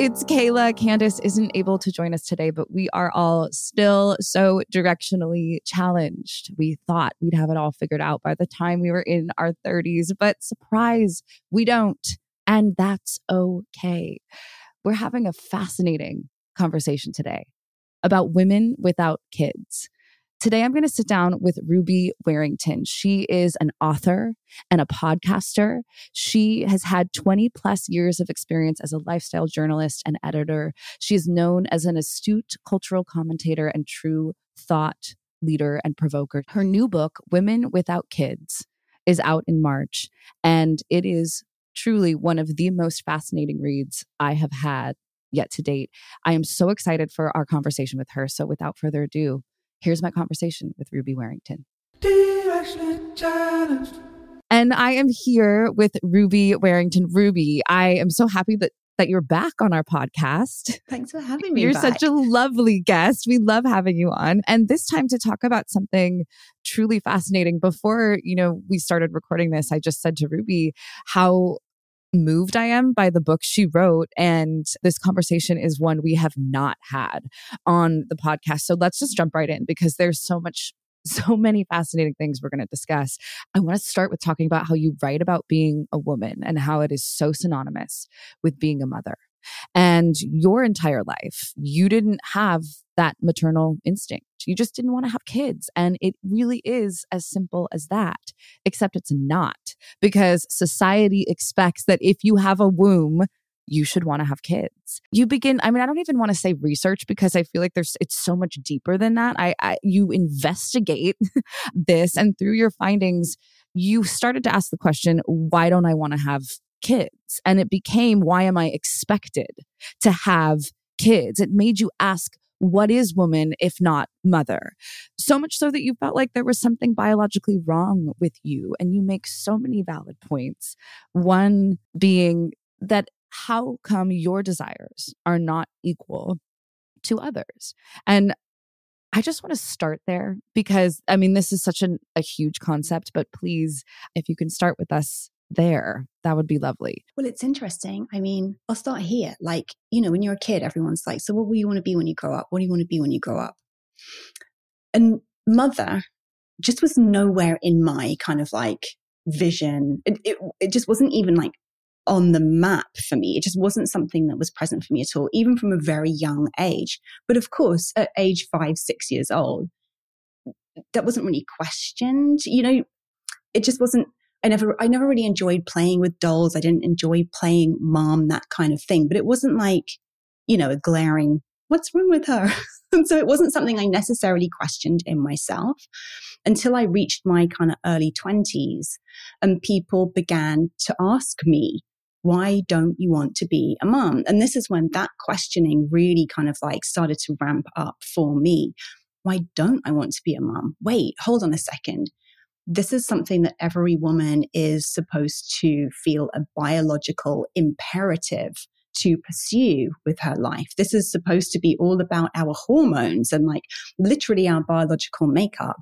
It's Kayla. Candice isn't able to join us today, but we are all still so directionally challenged. We thought we'd have it all figured out by the time we were in our 30s, but surprise, we don't. And that's okay. We're having a fascinating conversation today about women without kids. Today, I'm going to sit down with Ruby Warrington. She is an author and a podcaster. She has had 20 plus years of experience as a lifestyle journalist and editor. She is known as an astute cultural commentator and true thought leader and provoker. Her new book, Women Without Kids, is out in March, and it is truly one of the most fascinating reads I have had yet to date. I am so excited for our conversation with her. So, without further ado, Here's my conversation with Ruby Warrington. And I am here with Ruby Warrington. Ruby, I am so happy that that you're back on our podcast. Thanks for having me. You're back. such a lovely guest. We love having you on. And this time to talk about something truly fascinating. Before, you know, we started recording this, I just said to Ruby how moved I am by the book she wrote. And this conversation is one we have not had on the podcast. So let's just jump right in because there's so much. So many fascinating things we're going to discuss. I want to start with talking about how you write about being a woman and how it is so synonymous with being a mother. And your entire life, you didn't have that maternal instinct. You just didn't want to have kids. And it really is as simple as that, except it's not because society expects that if you have a womb, you should want to have kids. You begin, I mean, I don't even want to say research because I feel like there's, it's so much deeper than that. I, I you investigate this and through your findings, you started to ask the question, why don't I want to have kids? And it became, why am I expected to have kids? It made you ask, what is woman if not mother? So much so that you felt like there was something biologically wrong with you. And you make so many valid points. One being that how come your desires are not equal to others? And I just want to start there because I mean, this is such an, a huge concept, but please, if you can start with us there, that would be lovely. Well, it's interesting. I mean, I'll start here. Like, you know, when you're a kid, everyone's like, So, what will you want to be when you grow up? What do you want to be when you grow up? And mother just was nowhere in my kind of like vision. It, it, it just wasn't even like on the map for me. It just wasn't something that was present for me at all, even from a very young age. But of course, at age five, six years old, that wasn't really questioned. You know, it just wasn't. I never, I never really enjoyed playing with dolls. I didn't enjoy playing mom, that kind of thing. But it wasn't like, you know, a glaring, what's wrong with her? and so it wasn't something I necessarily questioned in myself until I reached my kind of early 20s and people began to ask me why don't you want to be a mom? And this is when that questioning really kind of like started to ramp up for me. Why don't I want to be a mom? Wait, hold on a second. This is something that every woman is supposed to feel a biological imperative to pursue with her life. This is supposed to be all about our hormones and like literally our biological makeup.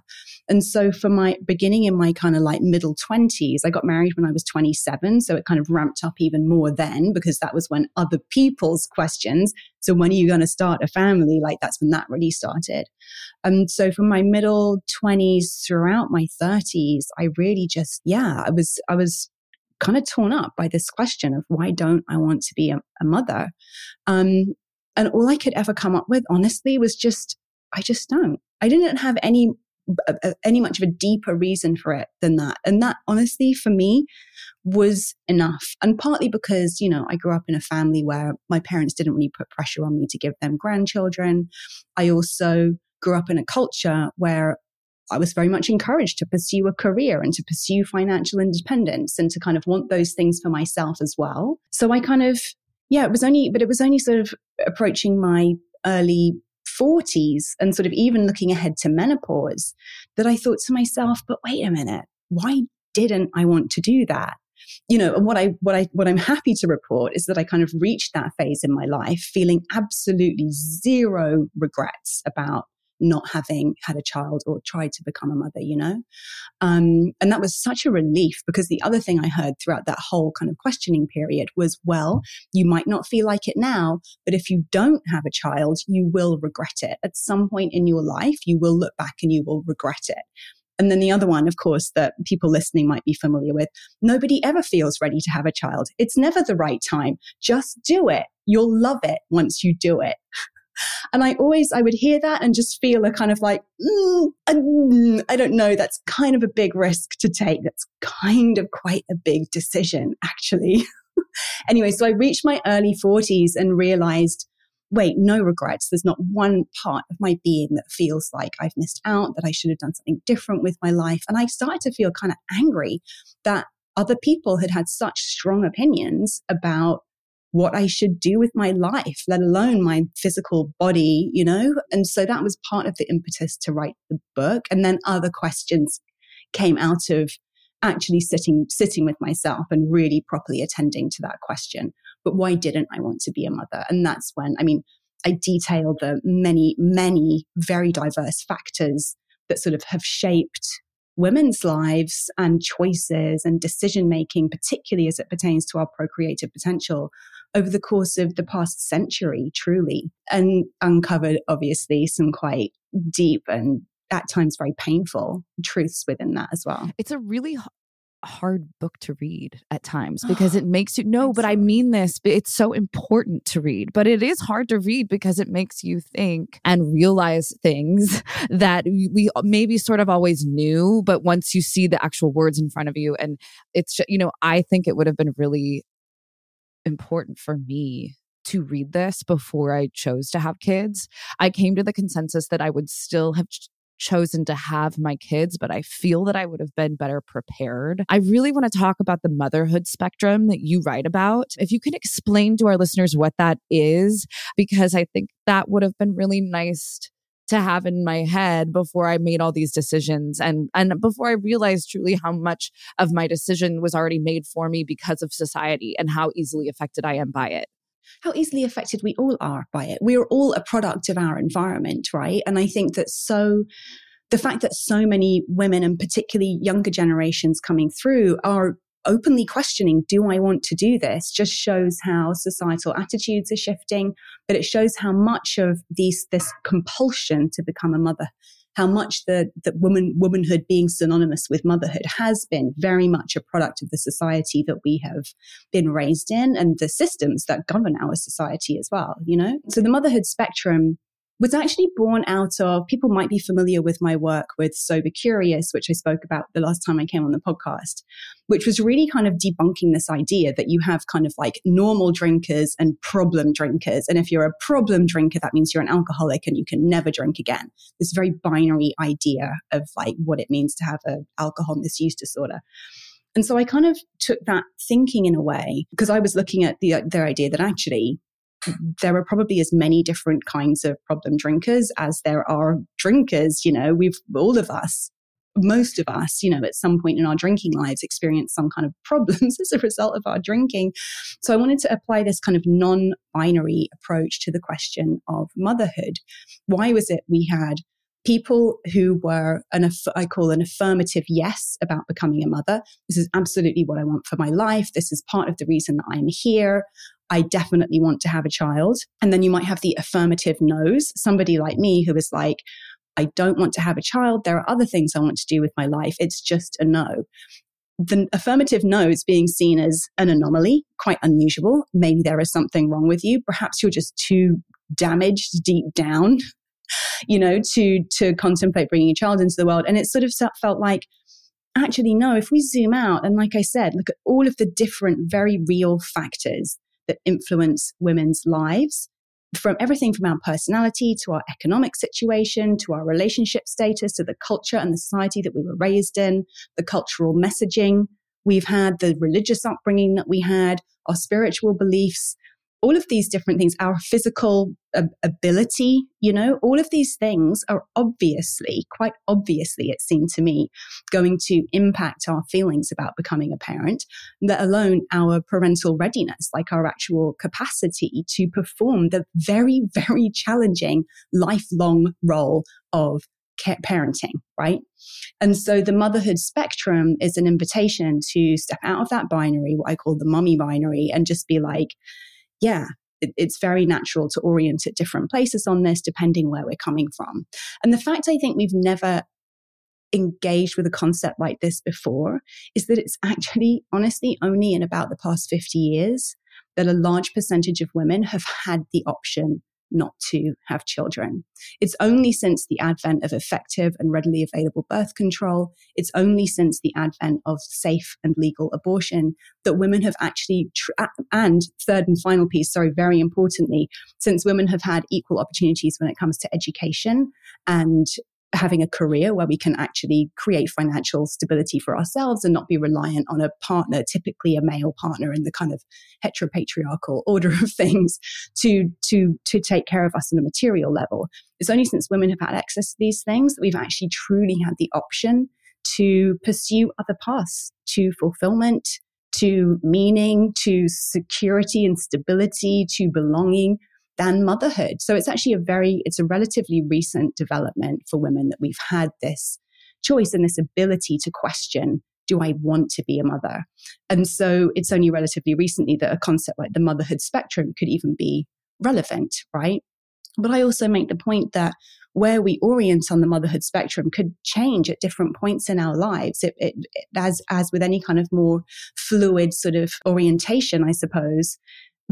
And so for my beginning in my kind of like middle 20s, I got married when I was 27. So it kind of ramped up even more then because that was when other people's questions. So when are you going to start a family? Like that's when that really started. And so from my middle 20s throughout my 30s, I really just, yeah, I was, I was kind of torn up by this question of why don't I want to be a, a mother? Um, and all I could ever come up with, honestly, was just, I just don't. I didn't have any any much of a deeper reason for it than that. And that honestly for me was enough. And partly because, you know, I grew up in a family where my parents didn't really put pressure on me to give them grandchildren. I also grew up in a culture where I was very much encouraged to pursue a career and to pursue financial independence and to kind of want those things for myself as well. So I kind of, yeah, it was only, but it was only sort of approaching my early 40s and sort of even looking ahead to menopause that I thought to myself, but wait a minute, why didn't I want to do that? You know, and what I what I what I'm happy to report is that I kind of reached that phase in my life feeling absolutely zero regrets about not having had a child or tried to become a mother, you know? Um, and that was such a relief because the other thing I heard throughout that whole kind of questioning period was, well, you might not feel like it now, but if you don't have a child, you will regret it. At some point in your life, you will look back and you will regret it. And then the other one, of course, that people listening might be familiar with nobody ever feels ready to have a child. It's never the right time. Just do it. You'll love it once you do it. And I always, I would hear that and just feel a kind of like, mm, mm, I don't know, that's kind of a big risk to take. That's kind of quite a big decision, actually. anyway, so I reached my early 40s and realized, wait, no regrets. There's not one part of my being that feels like I've missed out, that I should have done something different with my life. And I started to feel kind of angry that other people had had such strong opinions about what I should do with my life, let alone my physical body, you know? And so that was part of the impetus to write the book. And then other questions came out of actually sitting sitting with myself and really properly attending to that question. But why didn't I want to be a mother? And that's when I mean I detail the many, many very diverse factors that sort of have shaped women's lives and choices and decision making, particularly as it pertains to our procreative potential over the course of the past century, truly, and uncovered obviously some quite deep and at times very painful truths within that as well. It's a really hard book to read at times because it makes you no but i mean this it's so important to read but it is hard to read because it makes you think and realize things that we maybe sort of always knew but once you see the actual words in front of you and it's you know i think it would have been really important for me to read this before I chose to have kids. I came to the consensus that I would still have ch- chosen to have my kids, but I feel that I would have been better prepared. I really want to talk about the motherhood spectrum that you write about. If you can explain to our listeners what that is, because I think that would have been really nice to have in my head before I made all these decisions and and before I realized truly how much of my decision was already made for me because of society and how easily affected I am by it. how easily affected we all are by it. We are all a product of our environment, right? And I think that so the fact that so many women and particularly younger generations coming through are openly questioning, do I want to do this? Just shows how societal attitudes are shifting, but it shows how much of these, this compulsion to become a mother, how much the, the woman, womanhood being synonymous with motherhood has been very much a product of the society that we have been raised in and the systems that govern our society as well, you know? So the motherhood spectrum was actually born out of people might be familiar with my work with Sober Curious, which I spoke about the last time I came on the podcast, which was really kind of debunking this idea that you have kind of like normal drinkers and problem drinkers. And if you're a problem drinker, that means you're an alcoholic and you can never drink again. This very binary idea of like what it means to have an alcohol misuse disorder. And so I kind of took that thinking in a way because I was looking at the, their idea that actually there are probably as many different kinds of problem drinkers as there are drinkers. You know, we've all of us, most of us, you know, at some point in our drinking lives experienced some kind of problems as a result of our drinking. So I wanted to apply this kind of non binary approach to the question of motherhood. Why was it we had people who were an I call an affirmative yes about becoming a mother. This is absolutely what I want for my life. This is part of the reason that I'm here. I definitely want to have a child. And then you might have the affirmative no's, somebody like me who is like, I don't want to have a child. There are other things I want to do with my life. It's just a no. The affirmative no is being seen as an anomaly, quite unusual. Maybe there is something wrong with you. Perhaps you're just too damaged deep down, you know, to, to contemplate bringing a child into the world. And it sort of felt like, actually, no, if we zoom out and like I said, look at all of the different, very real factors that influence women's lives from everything from our personality to our economic situation to our relationship status to the culture and the society that we were raised in, the cultural messaging. We've had, the religious upbringing that we had, our spiritual beliefs, all of these different things, our physical ability, you know, all of these things are obviously, quite obviously, it seemed to me, going to impact our feelings about becoming a parent, let alone our parental readiness, like our actual capacity to perform the very, very challenging lifelong role of parenting, right? And so the motherhood spectrum is an invitation to step out of that binary, what I call the mummy binary, and just be like, yeah, it's very natural to orient at different places on this, depending where we're coming from. And the fact I think we've never engaged with a concept like this before is that it's actually, honestly, only in about the past 50 years that a large percentage of women have had the option not to have children. It's only since the advent of effective and readily available birth control, it's only since the advent of safe and legal abortion that women have actually, and third and final piece, sorry, very importantly, since women have had equal opportunities when it comes to education and having a career where we can actually create financial stability for ourselves and not be reliant on a partner, typically a male partner in the kind of heteropatriarchal order of things to, to, to take care of us on a material level. It's only since women have had access to these things that we've actually truly had the option to pursue other paths to fulfillment, to meaning, to security and stability, to belonging than motherhood. So it's actually a very, it's a relatively recent development for women that we've had this choice and this ability to question do I want to be a mother? And so it's only relatively recently that a concept like the motherhood spectrum could even be relevant, right? But I also make the point that where we orient on the motherhood spectrum could change at different points in our lives. It, it, as, as with any kind of more fluid sort of orientation, I suppose,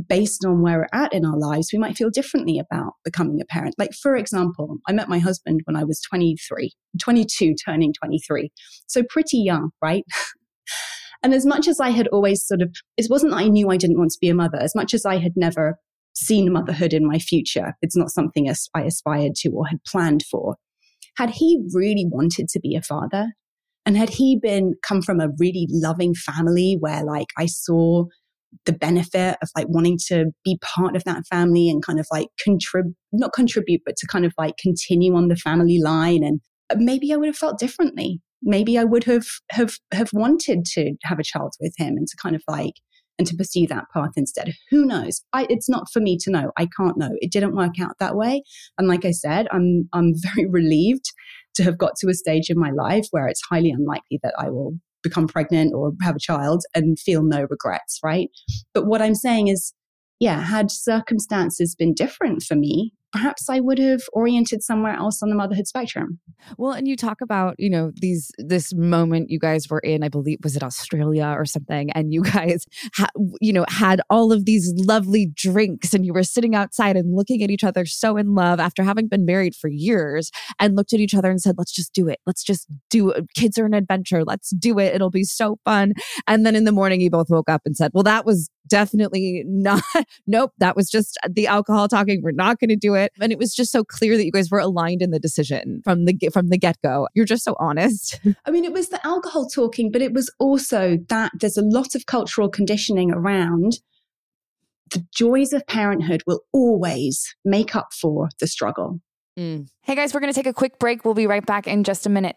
based on where we're at in our lives, we might feel differently about becoming a parent. Like, for example, I met my husband when I was 23, 22, turning 23. So pretty young, right? and as much as I had always sort of, it wasn't that I knew I didn't want to be a mother, as much as I had never seen motherhood in my future, it's not something I aspired to or had planned for. Had he really wanted to be a father? And had he been come from a really loving family where like I saw the benefit of like wanting to be part of that family and kind of like contribute, not contribute, but to kind of like continue on the family line. And uh, maybe I would have felt differently. Maybe I would have, have, have wanted to have a child with him and to kind of like and to pursue that path instead. Who knows? I, it's not for me to know. I can't know. It didn't work out that way. And like I said, I'm, I'm very relieved to have got to a stage in my life where it's highly unlikely that I will become pregnant or have a child and feel no regrets, right? But what I'm saying is, yeah, had circumstances been different for me, perhaps I would have oriented somewhere else on the motherhood spectrum. Well, and you talk about, you know, these this moment you guys were in, I believe was it Australia or something, and you guys ha- you know, had all of these lovely drinks and you were sitting outside and looking at each other so in love after having been married for years and looked at each other and said, "Let's just do it. Let's just do it. Kids are an adventure. Let's do it. It'll be so fun." And then in the morning you both woke up and said, "Well, that was definitely not nope, that was just the alcohol talking. We're not going to do it." it. And it was just so clear that you guys were aligned in the decision from the from the get go. You're just so honest. I mean, it was the alcohol talking, but it was also that there's a lot of cultural conditioning around the joys of parenthood will always make up for the struggle. Mm. Hey guys, we're going to take a quick break. We'll be right back in just a minute.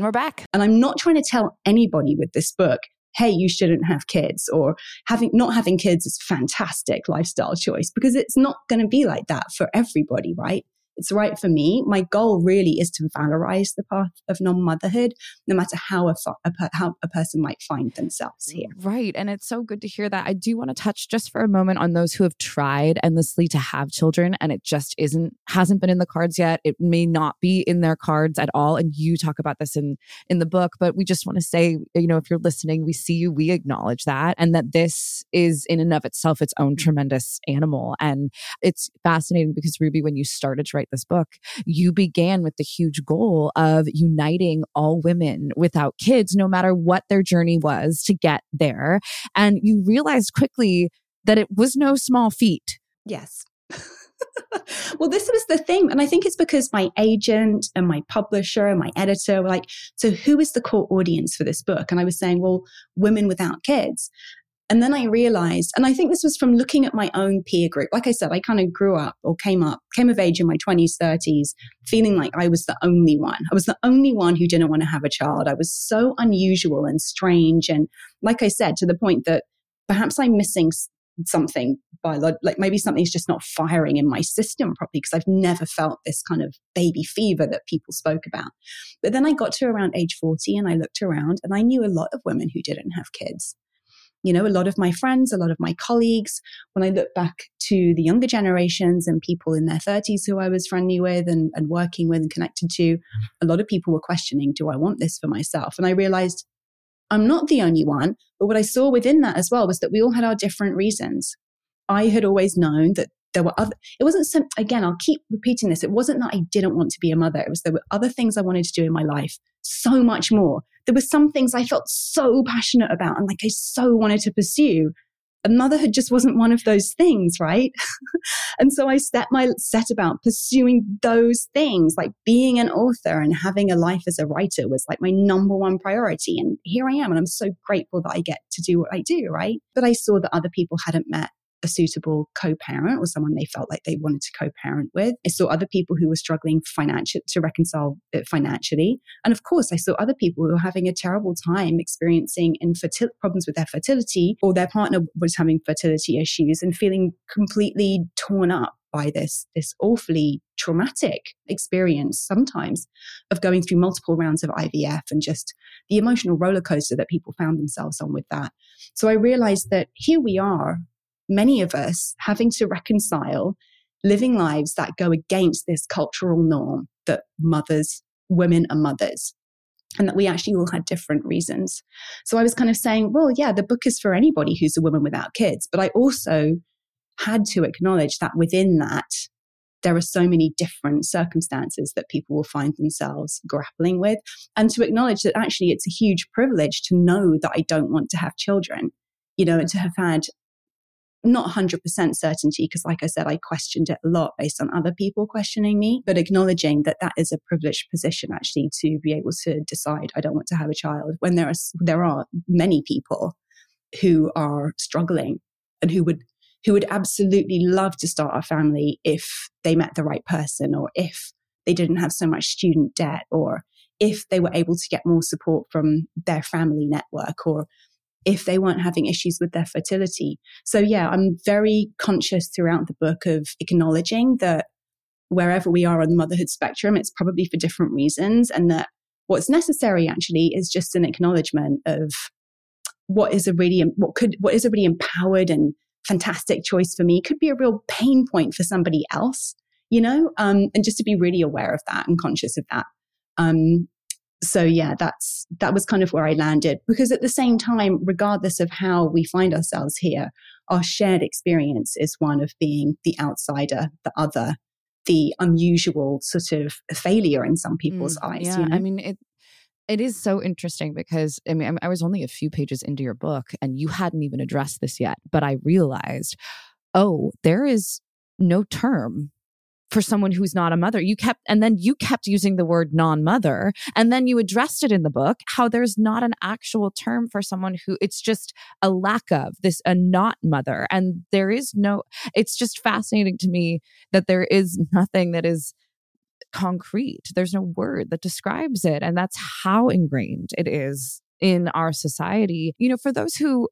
And we're back. And I'm not trying to tell anybody with this book, hey, you shouldn't have kids or having not having kids is fantastic lifestyle choice because it's not going to be like that for everybody, right? It's right for me. My goal really is to valorize the path of non-motherhood, no matter how a, a, how a person might find themselves here. Right. And it's so good to hear that. I do want to touch just for a moment on those who have tried endlessly to have children and it just isn't, hasn't been in the cards yet. It may not be in their cards at all. And you talk about this in, in the book, but we just want to say, you know, if you're listening, we see you, we acknowledge that. And that this is in and of itself its own tremendous animal. And it's fascinating because Ruby, when you started to write this book, you began with the huge goal of uniting all women without kids, no matter what their journey was to get there. And you realized quickly that it was no small feat. Yes. well, this was the thing. And I think it's because my agent and my publisher and my editor were like, so who is the core audience for this book? And I was saying, well, women without kids. And then I realized, and I think this was from looking at my own peer group. Like I said, I kind of grew up or came up, came of age in my 20s, 30s, feeling like I was the only one. I was the only one who didn't want to have a child. I was so unusual and strange. And like I said, to the point that perhaps I'm missing something by like maybe something's just not firing in my system properly because I've never felt this kind of baby fever that people spoke about. But then I got to around age 40 and I looked around and I knew a lot of women who didn't have kids. You know, a lot of my friends, a lot of my colleagues, when I look back to the younger generations and people in their 30s who I was friendly with and, and working with and connected to, a lot of people were questioning, do I want this for myself? And I realized I'm not the only one. But what I saw within that as well was that we all had our different reasons. I had always known that there were other, it wasn't some, again, I'll keep repeating this. It wasn't that I didn't want to be a mother. It was there were other things I wanted to do in my life, so much more. There were some things I felt so passionate about and like I so wanted to pursue and motherhood just wasn't one of those things, right? and so I set my set about pursuing those things, like being an author and having a life as a writer was like my number one priority. And here I am, and I'm so grateful that I get to do what I do, right? But I saw that other people hadn't met a suitable co-parent or someone they felt like they wanted to co-parent with. I saw other people who were struggling financially to reconcile it financially. And of course, I saw other people who were having a terrible time experiencing infertility problems with their fertility or their partner was having fertility issues and feeling completely torn up by this this awfully traumatic experience sometimes of going through multiple rounds of IVF and just the emotional roller coaster that people found themselves on with that. So I realized that here we are many of us having to reconcile living lives that go against this cultural norm that mothers, women are mothers, and that we actually all had different reasons. So I was kind of saying, well, yeah, the book is for anybody who's a woman without kids. But I also had to acknowledge that within that, there are so many different circumstances that people will find themselves grappling with. And to acknowledge that actually it's a huge privilege to know that I don't want to have children, you know, and to have had not 100% certainty, because like I said, I questioned it a lot based on other people questioning me, but acknowledging that that is a privileged position actually to be able to decide I don't want to have a child when there are, there are many people who are struggling and who would, who would absolutely love to start a family if they met the right person or if they didn't have so much student debt or if they were able to get more support from their family network or if they weren't having issues with their fertility. So, yeah, I'm very conscious throughout the book of acknowledging that wherever we are on the motherhood spectrum, it's probably for different reasons, and that what's necessary actually is just an acknowledgement of what is a really what could what is a really empowered and fantastic choice for me. Could be a real pain point for somebody else you know? Um, and just to be really aware of that and conscious of that. Um, so yeah, that's that was kind of where I landed because at the same time, regardless of how we find ourselves here, our shared experience is one of being the outsider, the other, the unusual sort of failure in some people's mm, eyes. Yeah, you know? I mean it. It is so interesting because I mean I was only a few pages into your book and you hadn't even addressed this yet, but I realized, oh, there is no term for someone who's not a mother. You kept, and then you kept using the word non mother. And then you addressed it in the book how there's not an actual term for someone who it's just a lack of this, a not mother. And there is no, it's just fascinating to me that there is nothing that is concrete. There's no word that describes it. And that's how ingrained it is in our society. You know, for those who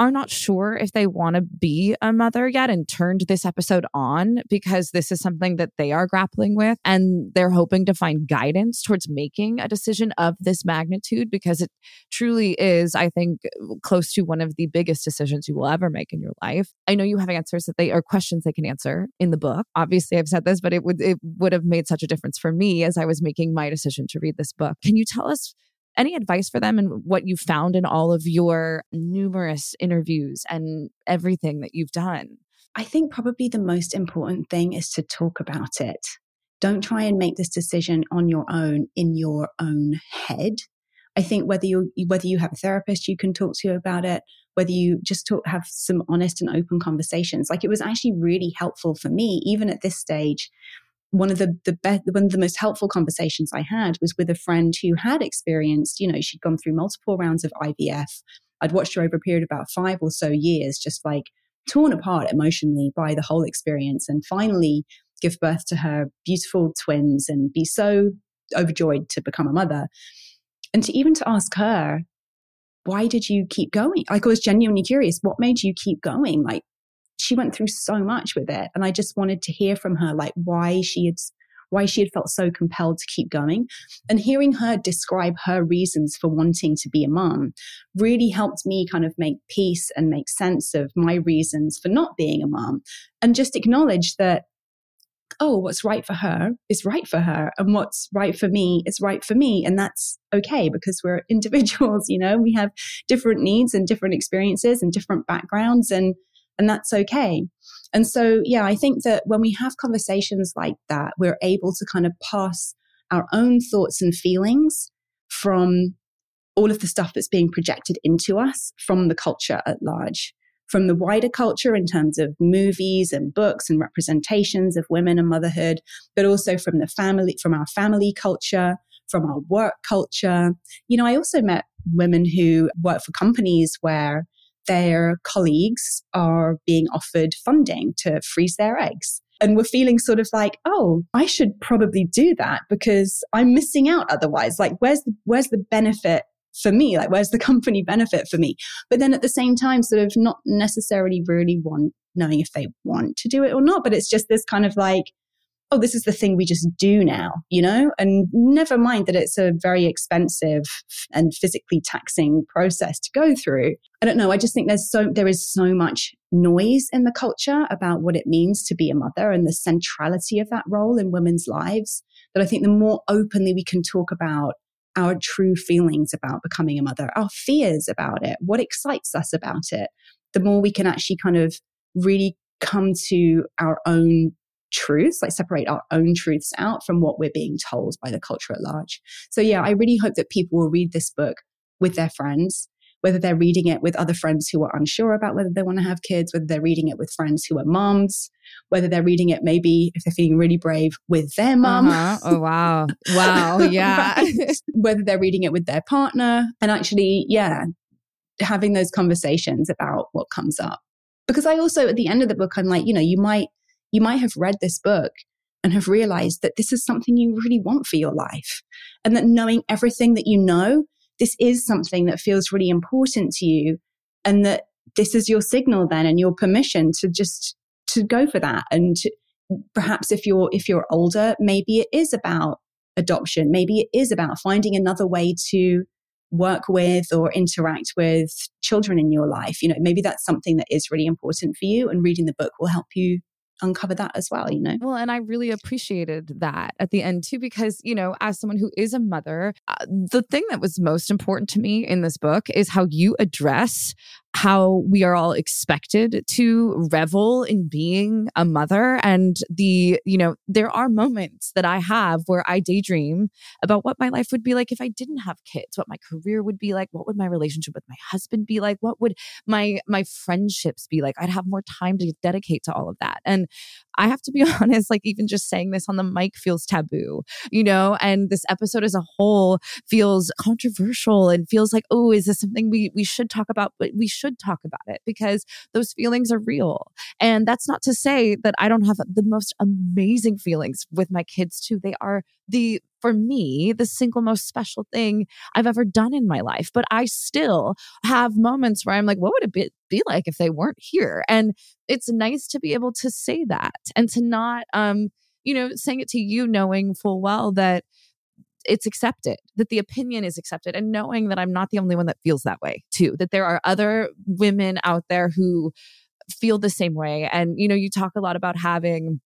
are not sure if they want to be a mother yet and turned this episode on because this is something that they are grappling with and they're hoping to find guidance towards making a decision of this magnitude because it truly is, I think, close to one of the biggest decisions you will ever make in your life. I know you have answers that they are questions they can answer in the book. Obviously, I've said this, but it would it would have made such a difference for me as I was making my decision to read this book. Can you tell us any advice for them and what you found in all of your numerous interviews and everything that you've done? I think probably the most important thing is to talk about it. Don't try and make this decision on your own in your own head. I think whether you whether you have a therapist you can talk to about it, whether you just talk, have some honest and open conversations. Like it was actually really helpful for me, even at this stage. One of the the best, one of the most helpful conversations I had was with a friend who had experienced. You know, she'd gone through multiple rounds of IVF. I'd watched her over a period of about five or so years, just like torn apart emotionally by the whole experience, and finally give birth to her beautiful twins and be so overjoyed to become a mother and to even to ask her why did you keep going like i was genuinely curious what made you keep going like she went through so much with it and i just wanted to hear from her like why she had why she had felt so compelled to keep going and hearing her describe her reasons for wanting to be a mom really helped me kind of make peace and make sense of my reasons for not being a mom and just acknowledge that oh, what's right for her is right for her, and what's right for me is right for me. And that's okay because we're individuals, you know, we have different needs and different experiences and different backgrounds, and and that's okay. And so, yeah, I think that when we have conversations like that, we're able to kind of pass our own thoughts and feelings from all of the stuff that's being projected into us from the culture at large from the wider culture in terms of movies and books and representations of women and motherhood, but also from the family, from our family culture, from our work culture. You know, I also met women who work for companies where their colleagues are being offered funding to freeze their eggs. And we're feeling sort of like, oh, I should probably do that because I'm missing out otherwise. Like, where's the, where's the benefit for me? Like, where's the company benefit for me? But then at the same time, sort of not necessarily really want knowing if they want to do it or not. But it's just this kind of like, oh, this is the thing we just do now, you know? And never mind that it's a very expensive and physically taxing process to go through. I don't know. I just think there's so, there is so much noise in the culture about what it means to be a mother and the centrality of that role in women's lives that I think the more openly we can talk about our true feelings about becoming a mother, our fears about it, what excites us about it, the more we can actually kind of really come to our own truths, like separate our own truths out from what we're being told by the culture at large. So, yeah, I really hope that people will read this book with their friends whether they're reading it with other friends who are unsure about whether they want to have kids, whether they're reading it with friends who are moms, whether they're reading it maybe if they're feeling really brave with their mom. Uh-huh. Oh, wow. Wow. Yeah. whether they're reading it with their partner and actually, yeah, having those conversations about what comes up. Because I also, at the end of the book, I'm like, you know, you might, you might have read this book and have realized that this is something you really want for your life. And that knowing everything that you know this is something that feels really important to you and that this is your signal then and your permission to just to go for that and perhaps if you're if you're older maybe it is about adoption maybe it is about finding another way to work with or interact with children in your life you know maybe that's something that is really important for you and reading the book will help you uncover that as well, you know? Well, and I really appreciated that at the end too, because, you know, as someone who is a mother, uh, the thing that was most important to me in this book is how you address how we are all expected to revel in being a mother. And the you know there are moments that i have where i daydream about what my life would be like if i didn't have kids what my career would be like what would my relationship with my husband be like what would my my friendships be like? I'd have more time to dedicate to all of that. And I have to be honest, like even just saying this on the mic feels taboo, you know, and this episode as a whole feels controversial and feels like, oh, is this something we, we should talk about? But we should talk about it because those feelings are real. And that's not to say that I don't have the most amazing feelings with my kids too. They are the for me, the single most special thing I've ever done in my life. But I still have moments where I'm like, what would it be, be like if they weren't here? And it's nice to be able to say that and to not, um, you know, saying it to you knowing full well that it's accepted, that the opinion is accepted, and knowing that I'm not the only one that feels that way too, that there are other women out there who feel the same way. And, you know, you talk a lot about having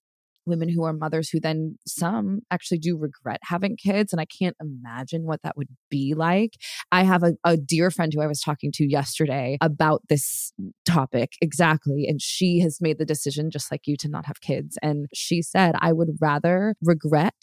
women who are mothers who then some actually do regret having kids. And I can't imagine what that would be like. I have a, a dear friend who I was talking to yesterday about this topic exactly. And she has made the decision, just like you, to not have kids. And she said, I would rather regret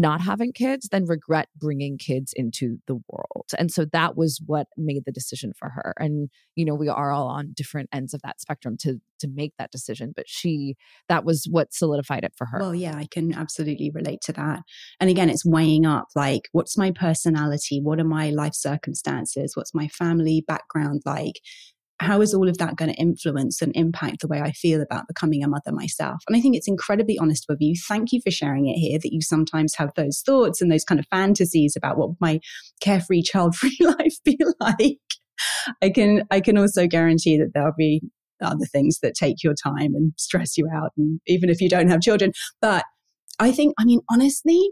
not having kids than regret bringing kids into the world. And so that was what made the decision for her. And, you know, we are all on different ends of that spectrum to to make that decision, but she that was what solidified it for her. Well, yeah, I can absolutely relate to that. And again, it's weighing up like what's my personality? What are my life circumstances? What's my family background like? How is all of that going to influence and impact the way I feel about becoming a mother myself? And I think it's incredibly honest of you. Thank you for sharing it here that you sometimes have those thoughts and those kind of fantasies about what my carefree, child free life be like. I can, I can also guarantee that there'll be other things that take your time and stress you out. And even if you don't have children, but I think, I mean, honestly,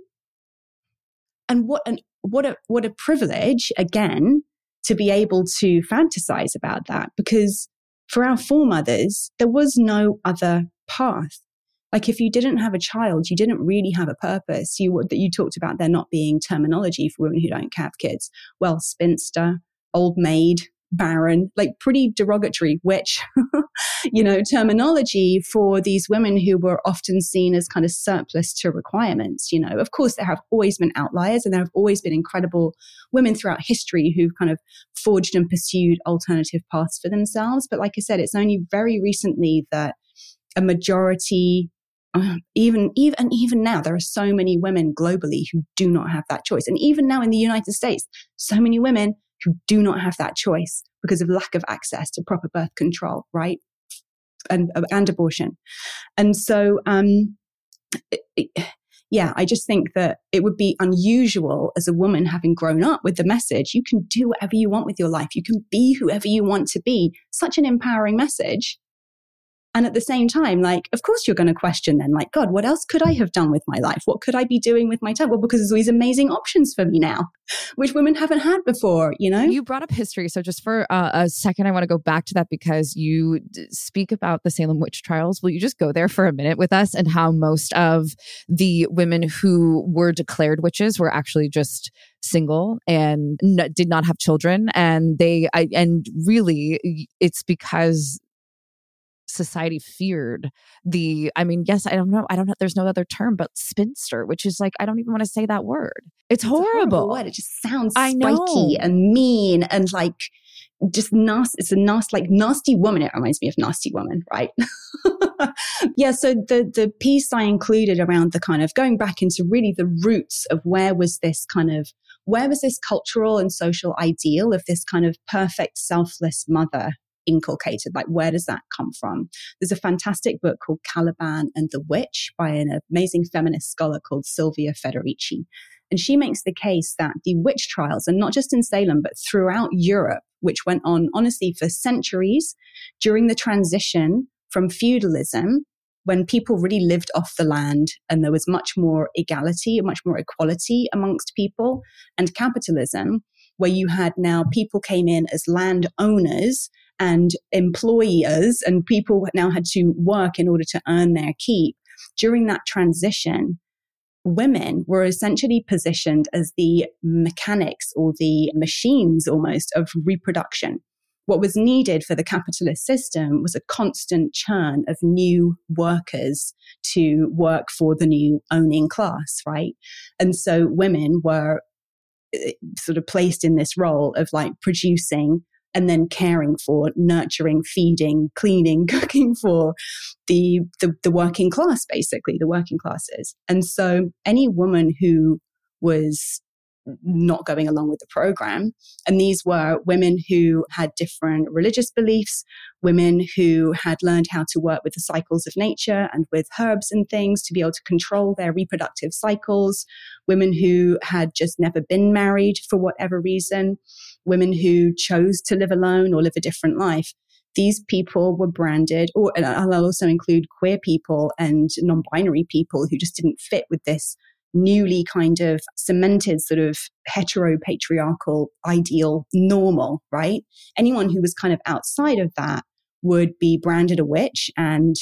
and what an, what a, what a privilege again to be able to fantasize about that because for our foremothers, there was no other path. Like if you didn't have a child, you didn't really have a purpose. You that you talked about there not being terminology for women who don't have kids. Well, spinster, old maid, barren, like pretty derogatory witch, you know, terminology for these women who were often seen as kind of surplus to requirements. You know, of course, there have always been outliers and there have always been incredible women throughout history who've kind of forged and pursued alternative paths for themselves. But like I said, it's only very recently that a majority uh, even even even now there are so many women globally who do not have that choice and even now in the united states so many women who do not have that choice because of lack of access to proper birth control, right? And, and abortion. And so, um, it, it, yeah, I just think that it would be unusual as a woman having grown up with the message, you can do whatever you want with your life. You can be whoever you want to be. Such an empowering message. And at the same time, like, of course, you're going to question then, like, God, what else could I have done with my life? What could I be doing with my time? Well, because there's all these amazing options for me now, which women haven't had before, you know? You brought up history. So just for uh, a second, I want to go back to that because you d- speak about the Salem witch trials. Will you just go there for a minute with us and how most of the women who were declared witches were actually just single and n- did not have children and they I, and really it's because society feared the i mean yes i don't know i don't know there's no other term but spinster which is like i don't even want to say that word. It's, it's horrible word. it just sounds I spiky and mean and like just nasty it's a nasty like nasty woman it reminds me of nasty woman right? Yeah so the the piece i included around the kind of going back into really the roots of where was this kind of where was this cultural and social ideal of this kind of perfect selfless mother inculcated? Like, where does that come from? There's a fantastic book called Caliban and the Witch by an amazing feminist scholar called Silvia Federici. And she makes the case that the witch trials, and not just in Salem, but throughout Europe, which went on honestly for centuries during the transition from feudalism, when people really lived off the land and there was much more equality, much more equality amongst people, and capitalism, where you had now people came in as landowners and employers and people now had to work in order to earn their keep. During that transition, women were essentially positioned as the mechanics or the machines almost of reproduction. What was needed for the capitalist system was a constant churn of new workers to work for the new owning class, right? And so women were eh, sort of placed in this role of like producing and then caring for, nurturing, feeding, cleaning, cooking for the, the, the working class, basically, the working classes. And so any woman who was not going along with the program. And these were women who had different religious beliefs, women who had learned how to work with the cycles of nature and with herbs and things to be able to control their reproductive cycles, women who had just never been married for whatever reason, women who chose to live alone or live a different life. These people were branded, or I'll also include queer people and non binary people who just didn't fit with this newly kind of cemented sort of heteropatriarchal ideal normal, right? Anyone who was kind of outside of that would be branded a witch and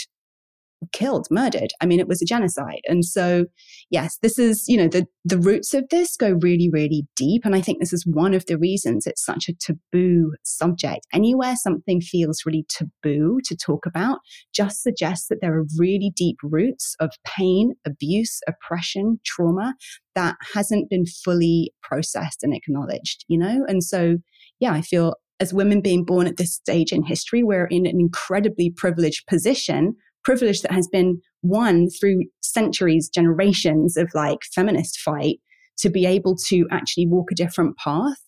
killed, murdered. I mean, it was a genocide. And so, yes, this is, you know, the, the roots of this go really, really deep. And I think this is one of the reasons it's such a taboo subject. Anywhere something feels really taboo to talk about just suggests that there are really deep roots of pain, abuse, oppression, trauma that hasn't been fully processed and acknowledged, you know? And so, yeah, I feel as women being born at this stage in history, we're in an incredibly privileged position privilege that has been won through centuries, generations of like feminist fight to be able to actually walk a different path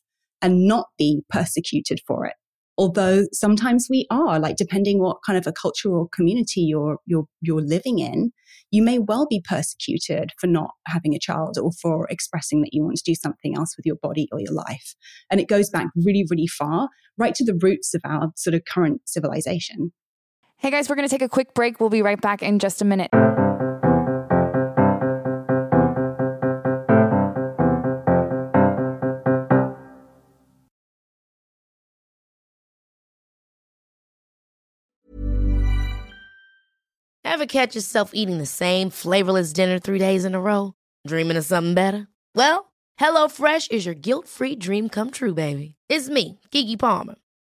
and not be persecuted for it. Although sometimes we are, like depending what kind of a cultural community you're you're you're living in, you may well be persecuted for not having a child or for expressing that you want to do something else with your body or your life. And it goes back really, really far, right to the roots of our sort of current civilization. Hey guys, we're going to take a quick break. We'll be right back in just a minute. Ever catch yourself eating the same flavorless dinner three days in a row? Dreaming of something better? Well, HelloFresh is your guilt free dream come true, baby. It's me, Keke Palmer.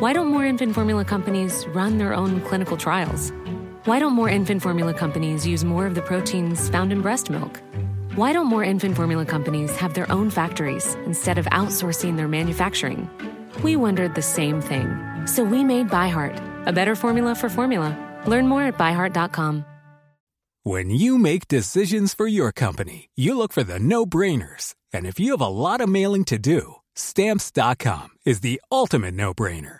Why don't more infant formula companies run their own clinical trials? Why don't more infant formula companies use more of the proteins found in breast milk? Why don't more infant formula companies have their own factories instead of outsourcing their manufacturing? We wondered the same thing. So we made ByHeart, a better formula for formula. Learn more at byheart.com. When you make decisions for your company, you look for the no brainers. And if you have a lot of mailing to do, stamps.com is the ultimate no brainer.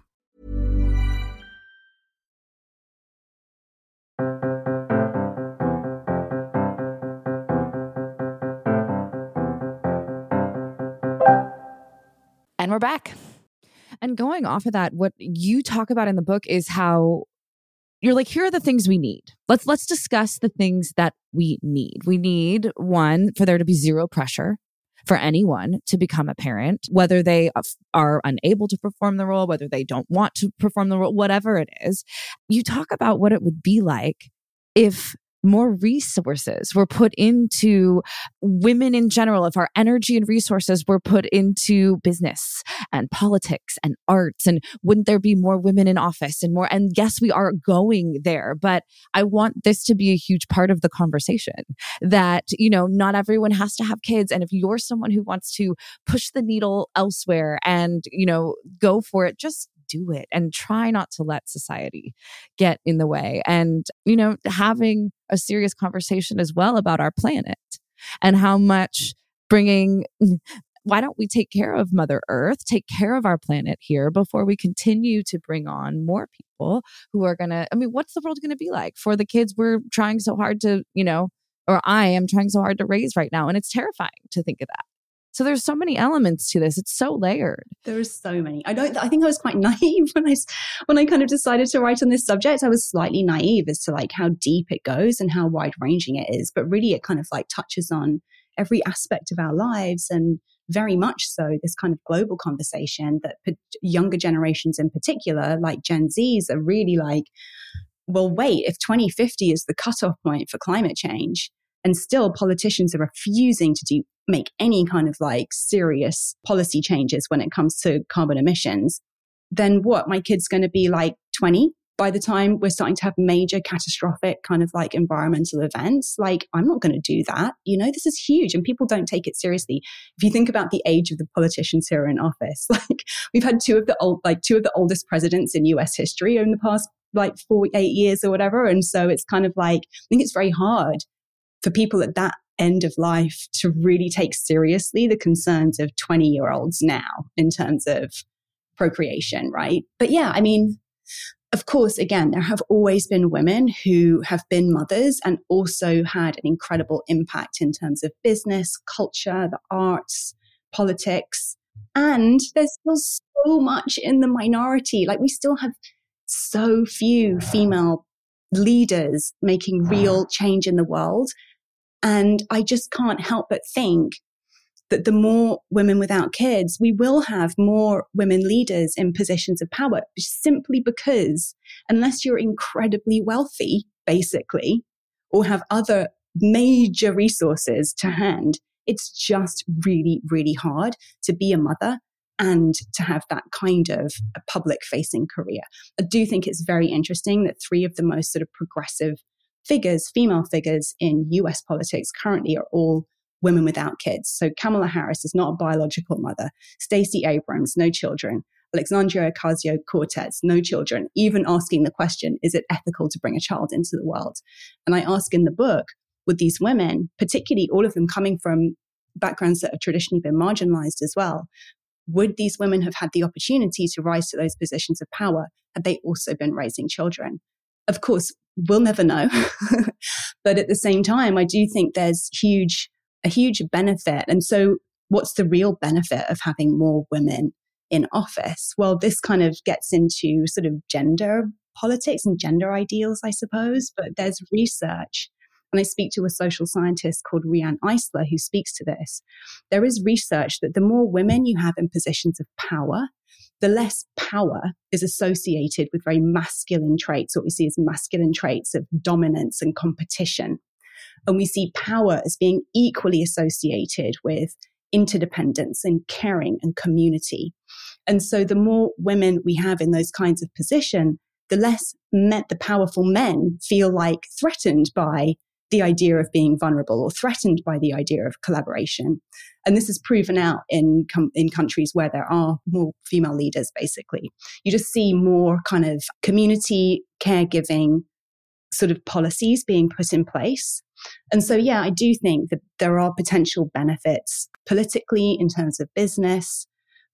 And we're back. And going off of that, what you talk about in the book is how you're like, here are the things we need. Let's let's discuss the things that we need. We need one for there to be zero pressure for anyone to become a parent, whether they are unable to perform the role, whether they don't want to perform the role, whatever it is. You talk about what it would be like if more resources were put into women in general, if our energy and resources were put into business and politics and arts, and wouldn't there be more women in office and more? And yes, we are going there, but I want this to be a huge part of the conversation that, you know, not everyone has to have kids. And if you're someone who wants to push the needle elsewhere and, you know, go for it, just do it and try not to let society get in the way. And, you know, having a serious conversation as well about our planet and how much bringing why don't we take care of Mother Earth, take care of our planet here before we continue to bring on more people who are going to, I mean, what's the world going to be like for the kids we're trying so hard to, you know, or I am trying so hard to raise right now? And it's terrifying to think of that. So there's so many elements to this. It's so layered. There is so many. I don't. I think I was quite naive when I when I kind of decided to write on this subject. I was slightly naive as to like how deep it goes and how wide ranging it is. But really, it kind of like touches on every aspect of our lives and very much so this kind of global conversation that younger generations in particular, like Gen Zs, are really like, well, wait, if 2050 is the cutoff point for climate change, and still politicians are refusing to do make any kind of like serious policy changes when it comes to carbon emissions, then what? My kid's going to be like 20 by the time we're starting to have major catastrophic kind of like environmental events, like I'm not going to do that. You know, this is huge and people don't take it seriously. If you think about the age of the politicians who are in office, like we've had two of the old, like two of the oldest presidents in US history in the past like four, eight years or whatever. And so it's kind of like, I think it's very hard for people at that end of life to really take seriously the concerns of 20 year olds now in terms of procreation, right? But yeah, I mean, of course, again, there have always been women who have been mothers and also had an incredible impact in terms of business, culture, the arts, politics. And there's still so much in the minority. Like we still have so few female leaders making mm. real change in the world. And I just can't help but think that the more women without kids, we will have more women leaders in positions of power simply because unless you're incredibly wealthy, basically, or have other major resources to hand, it's just really, really hard to be a mother and to have that kind of a public facing career. I do think it's very interesting that three of the most sort of progressive figures, female figures in US politics currently are all women without kids. So Kamala Harris is not a biological mother. Stacey Abrams, no children. Alexandria Ocasio Cortez, no children, even asking the question, is it ethical to bring a child into the world? And I ask in the book, would these women, particularly all of them coming from backgrounds that have traditionally been marginalized as well, would these women have had the opportunity to rise to those positions of power had they also been raising children? Of course, we'll never know. but at the same time, I do think there's huge a huge benefit. And so, what's the real benefit of having more women in office? Well, this kind of gets into sort of gender politics and gender ideals, I suppose. But there's research, and I speak to a social scientist called Riane Eisler who speaks to this. There is research that the more women you have in positions of power, the less power is associated with very masculine traits, what we see as masculine traits of dominance and competition. And we see power as being equally associated with interdependence and caring and community. And so the more women we have in those kinds of position, the less met the powerful men feel like threatened by the idea of being vulnerable or threatened by the idea of collaboration. And this is proven out in, com- in countries where there are more female leaders, basically. You just see more kind of community caregiving sort of policies being put in place. And so, yeah, I do think that there are potential benefits politically in terms of business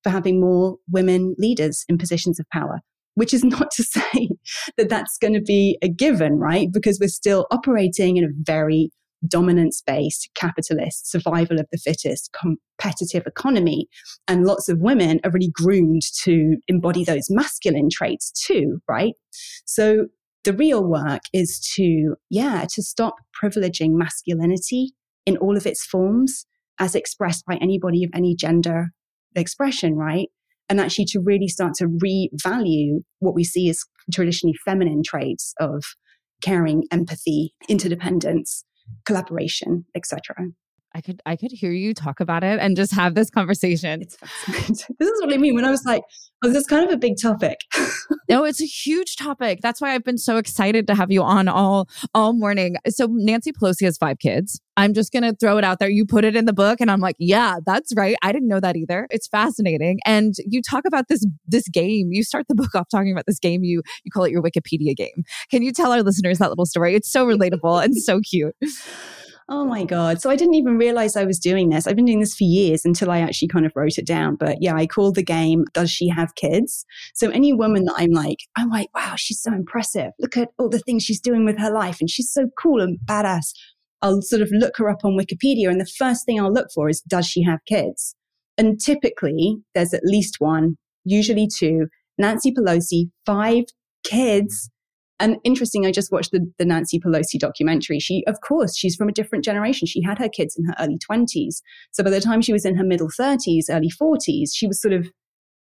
for having more women leaders in positions of power, which is not to say that that's going to be a given, right? Because we're still operating in a very dominance based capitalist survival of the fittest competitive economy and lots of women are really groomed to embody those masculine traits too right so the real work is to, yeah, to stop privileging masculinity in all of its forms as expressed by anybody of any gender expression, right? And actually to really start to revalue what we see as traditionally feminine traits of caring, empathy, interdependence, collaboration, etc. I could I could hear you talk about it and just have this conversation. It's fascinating. this is what I mean when I was like, oh, this is kind of a big topic. no, it's a huge topic. That's why I've been so excited to have you on all all morning. So Nancy Pelosi has five kids. I'm just gonna throw it out there. You put it in the book, and I'm like, yeah, that's right. I didn't know that either. It's fascinating. And you talk about this this game. You start the book off talking about this game. You you call it your Wikipedia game. Can you tell our listeners that little story? It's so relatable and so cute. Oh my God. So I didn't even realize I was doing this. I've been doing this for years until I actually kind of wrote it down. But yeah, I called the game, Does She Have Kids? So any woman that I'm like, I'm like, wow, she's so impressive. Look at all the things she's doing with her life. And she's so cool and badass. I'll sort of look her up on Wikipedia. And the first thing I'll look for is, Does she have kids? And typically there's at least one, usually two. Nancy Pelosi, five kids And interesting, I just watched the, the Nancy Pelosi documentary. She, of course, she's from a different generation. She had her kids in her early 20s. So by the time she was in her middle 30s, early 40s, she was sort of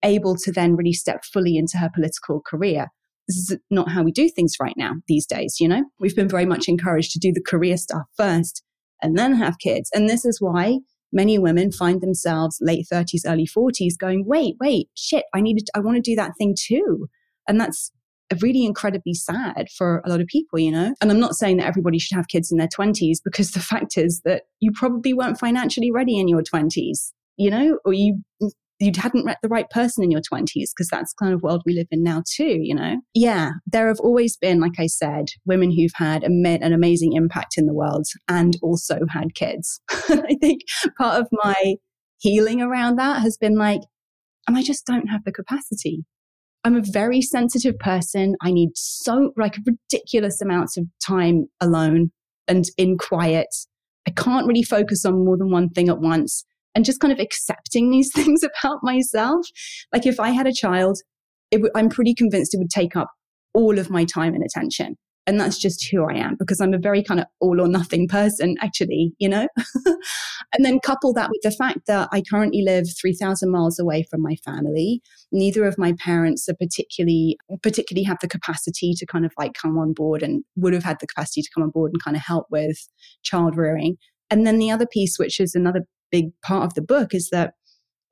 able to then really step fully into her political career. This is not how we do things right now these days, you know? We've been very much encouraged to do the career stuff first and then have kids. And this is why many women find themselves late 30s, early 40s going, wait, wait, shit, I needed, I want to do that thing too. And that's really incredibly sad for a lot of people, you know? And I'm not saying that everybody should have kids in their 20s because the fact is that you probably weren't financially ready in your 20s, you know, or you you hadn't met the right person in your 20s because that's kind of world we live in now too you know? Yeah there have always been like i said women who've had an amazing impact in the world and also had kids. I think part of my healing around that has been like and i just don't have the capacity I'm a very sensitive person. I need so like ridiculous amounts of time alone and in quiet. I can't really focus on more than one thing at once and just kind of accepting these things about myself. Like if I had a child, i I'm pretty convinced it would take up all of my time and attention. And that's just who I am because I'm a very kind of all or nothing person, actually, you know? and then couple that with the fact that I currently live 3,000 miles away from my family. Neither of my parents are particularly, particularly have the capacity to kind of like come on board and would have had the capacity to come on board and kind of help with child rearing. And then the other piece, which is another big part of the book, is that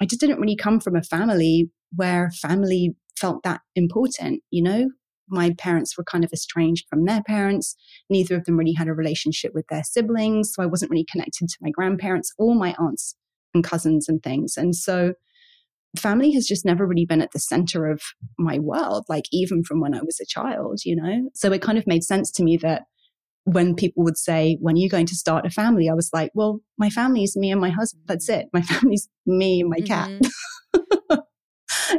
I just didn't really come from a family where family felt that important, you know? My parents were kind of estranged from their parents. Neither of them really had a relationship with their siblings. So I wasn't really connected to my grandparents or my aunts and cousins and things. And so family has just never really been at the center of my world, like even from when I was a child, you know? So it kind of made sense to me that when people would say, When are you going to start a family? I was like, Well, my family is me and my husband. That's it. My family's me and my mm-hmm. cat.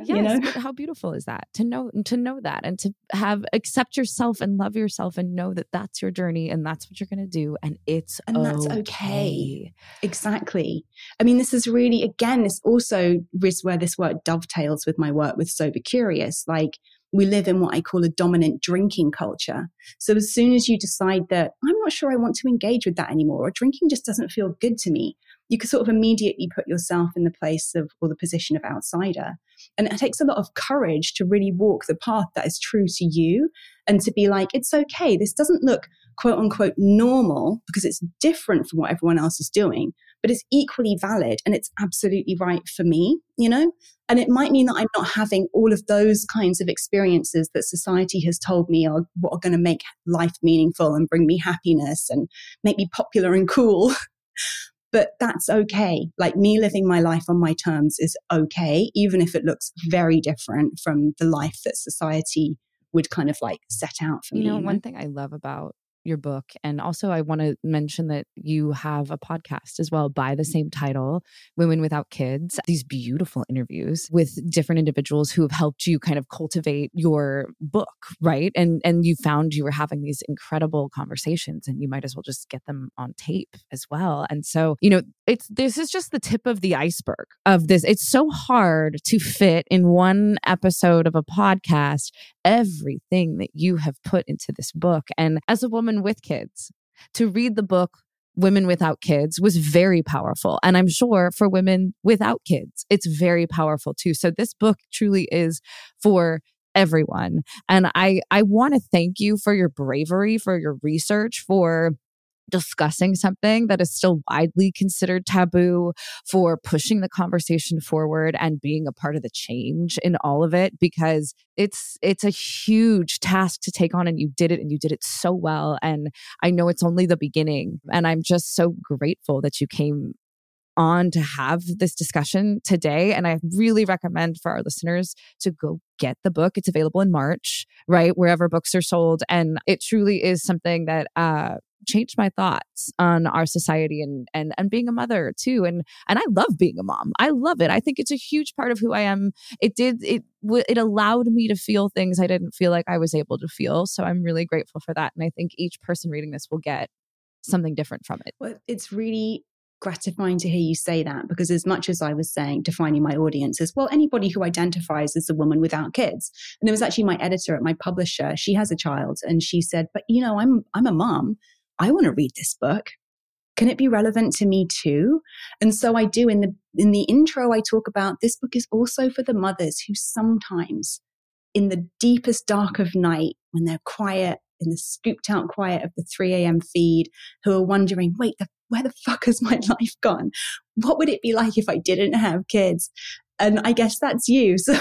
yes, you know? how beautiful is that to know to know that and to have accept yourself and love yourself and know that that's your journey and that's what you're going to do and it's and okay. that's okay exactly i mean this is really again this also is where this work dovetails with my work with sober curious like we live in what I call a dominant drinking culture. So as soon as you decide that I'm not sure I want to engage with that anymore, or drinking just doesn't feel good to me, you can sort of immediately put yourself in the place of or the position of outsider. And it takes a lot of courage to really walk the path that is true to you and to be like, it's okay. This doesn't look quote unquote normal because it's different from what everyone else is doing, but it's equally valid and it's absolutely right for me, you know? And it might mean that I'm not having all of those kinds of experiences that society has told me are what are going to make life meaningful and bring me happiness and make me popular and cool. but that's okay. Like me living my life on my terms is okay, even if it looks very different from the life that society would kind of like set out for you me. Know, you know, one thing I love about your book. And also, I want to mention that you have a podcast as well by the mm-hmm. same title, Women Without Kids. These beautiful interviews with different individuals who have helped you kind of cultivate your book, right? And and you found you were having these incredible conversations, and you might as well just get them on tape as well. And so, you know, it's this is just the tip of the iceberg of this. It's so hard to fit in one episode of a podcast everything that you have put into this book. And as a woman with kids, to read the book Women Without Kids was very powerful. And I'm sure for women without kids, it's very powerful too. So this book truly is for everyone. And I I want to thank you for your bravery, for your research, for discussing something that is still widely considered taboo, for pushing the conversation forward and being a part of the change in all of it because it's it's a huge task to take on and you did it and you did it so well and I know it's only the beginning and I'm just so grateful that you came on to have this discussion today. And I really recommend for our listeners to go get the book. It's available in March, right? Wherever books are sold. And it truly is something that uh, changed my thoughts on our society and and and being a mother too and and I love being a mom. I love it. I think it's a huge part of who I am. It did it it allowed me to feel things I didn't feel like I was able to feel. So I'm really grateful for that and I think each person reading this will get something different from it. Well, it's really gratifying to hear you say that because as much as I was saying defining my audience as well anybody who identifies as a woman without kids and there was actually my editor at my publisher she has a child and she said but you know I'm I'm a mom I want to read this book can it be relevant to me too and so I do in the in the intro I talk about this book is also for the mothers who sometimes in the deepest dark of night when they're quiet in the scooped out quiet of the 3 a.m. feed who are wondering, wait, the where the fuck has my life gone? What would it be like if I didn't have kids? And I guess that's you. So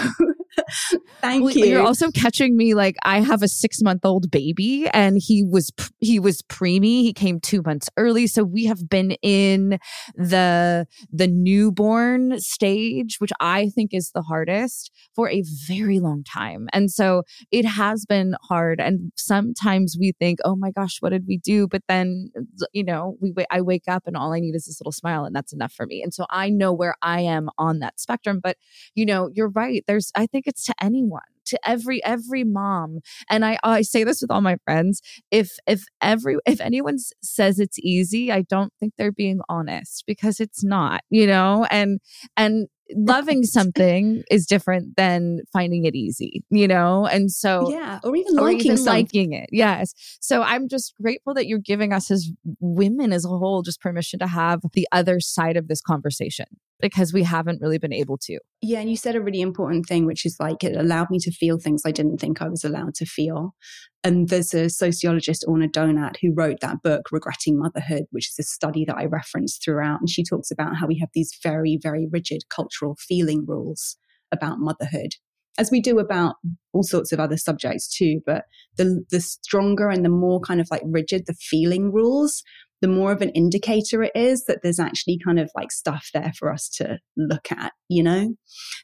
Thank well, you. You're also catching me like I have a six month old baby, and he was he was preemie. He came two months early, so we have been in the the newborn stage, which I think is the hardest for a very long time. And so it has been hard. And sometimes we think, oh my gosh, what did we do? But then uh, you know, we I wake up and all I need is this little smile, and that's enough for me. And so I know where I am on that spectrum. But you know, you're right. There's I think it's to anyone to every every mom and i i say this with all my friends if if every if anyone says it's easy i don't think they're being honest because it's not you know and and loving something is different than finding it easy, you know? And so, yeah, or even or liking, even liking it. Yes. So I'm just grateful that you're giving us as women as a whole just permission to have the other side of this conversation because we haven't really been able to. Yeah. And you said a really important thing, which is like it allowed me to feel things I didn't think I was allowed to feel. And there's a sociologist, Orna Donath, who wrote that book, Regretting Motherhood, which is a study that I reference throughout. And she talks about how we have these very, very rigid cultural feeling rules about motherhood, as we do about all sorts of other subjects too. But the, the stronger and the more kind of like rigid the feeling rules, the more of an indicator it is that there's actually kind of like stuff there for us to look at, you know?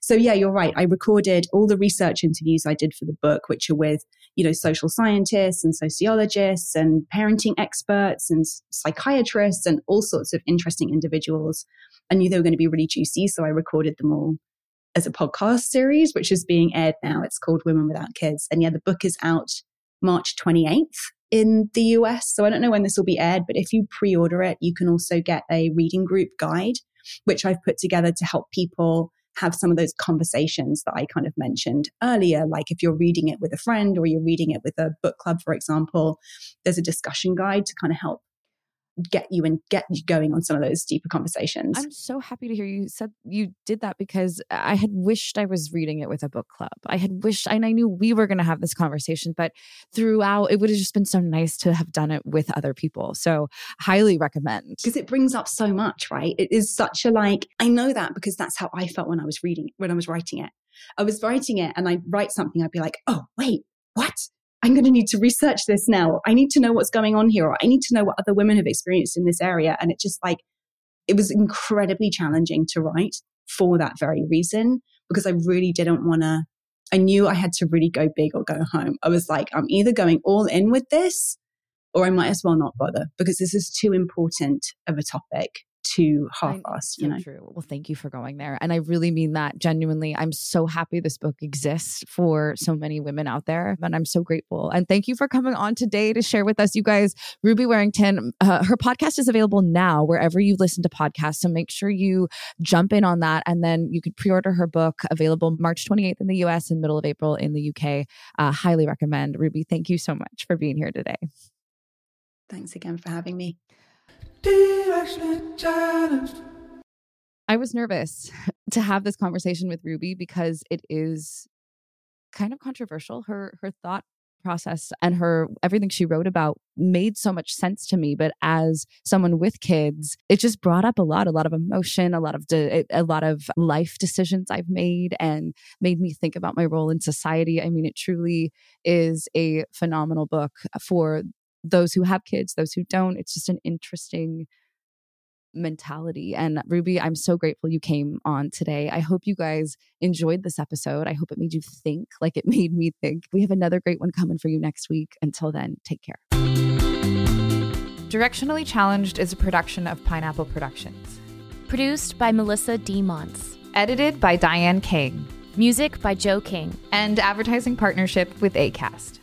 So yeah, you're right. I recorded all the research interviews I did for the book, which are with, you know, social scientists and sociologists and parenting experts and psychiatrists and all sorts of interesting individuals. I knew they were going to be really juicy. So I recorded them all as a podcast series, which is being aired now. It's called Women Without Kids. And yeah, the book is out March 28th in the US. So I don't know when this will be aired, but if you pre order it, you can also get a reading group guide, which I've put together to help people have some of those conversations that I kind of mentioned earlier. Like if you're reading it with a friend or you're reading it with a book club, for example, there's a discussion guide to kind of help get you and get you going on some of those deeper conversations. I'm so happy to hear you said you did that because I had wished I was reading it with a book club. I had wished, and I knew we were going to have this conversation, but throughout, it would have just been so nice to have done it with other people. So, highly recommend. Because it brings up so much, right? It is such a like, I know that because that's how I felt when I was reading, when I was writing it. I was writing it and I'd write something, I'd be like, oh, wait, what? I'm going to need to research this now. I need to know what's going on here, or I need to know what other women have experienced in this area. And it just like, it was incredibly challenging to write for that very reason, because I really didn't want to, I knew I had to really go big or go home. I was like, I'm either going all in with this or I might as well not bother because this is too important of a topic to half-ass, you know. True. Well, thank you for going there. And I really mean that genuinely. I'm so happy this book exists for so many women out there. And I'm so grateful. And thank you for coming on today to share with us, you guys. Ruby Warrington, uh, her podcast is available now wherever you listen to podcasts. So make sure you jump in on that. And then you could pre order her book, available March 28th in the US and middle of April in the UK. Uh, highly recommend. Ruby, thank you so much for being here today. Thanks again for having me. I was nervous to have this conversation with Ruby because it is kind of controversial. Her her thought process and her everything she wrote about made so much sense to me but as someone with kids it just brought up a lot a lot of emotion a lot of de- a lot of life decisions i've made and made me think about my role in society i mean it truly is a phenomenal book for those who have kids, those who don't. It's just an interesting mentality. And Ruby, I'm so grateful you came on today. I hope you guys enjoyed this episode. I hope it made you think like it made me think. We have another great one coming for you next week. Until then, take care. Directionally Challenged is a production of Pineapple Productions. Produced by Melissa D. Monts. Edited by Diane King. Music by Joe King. And advertising partnership with ACAST.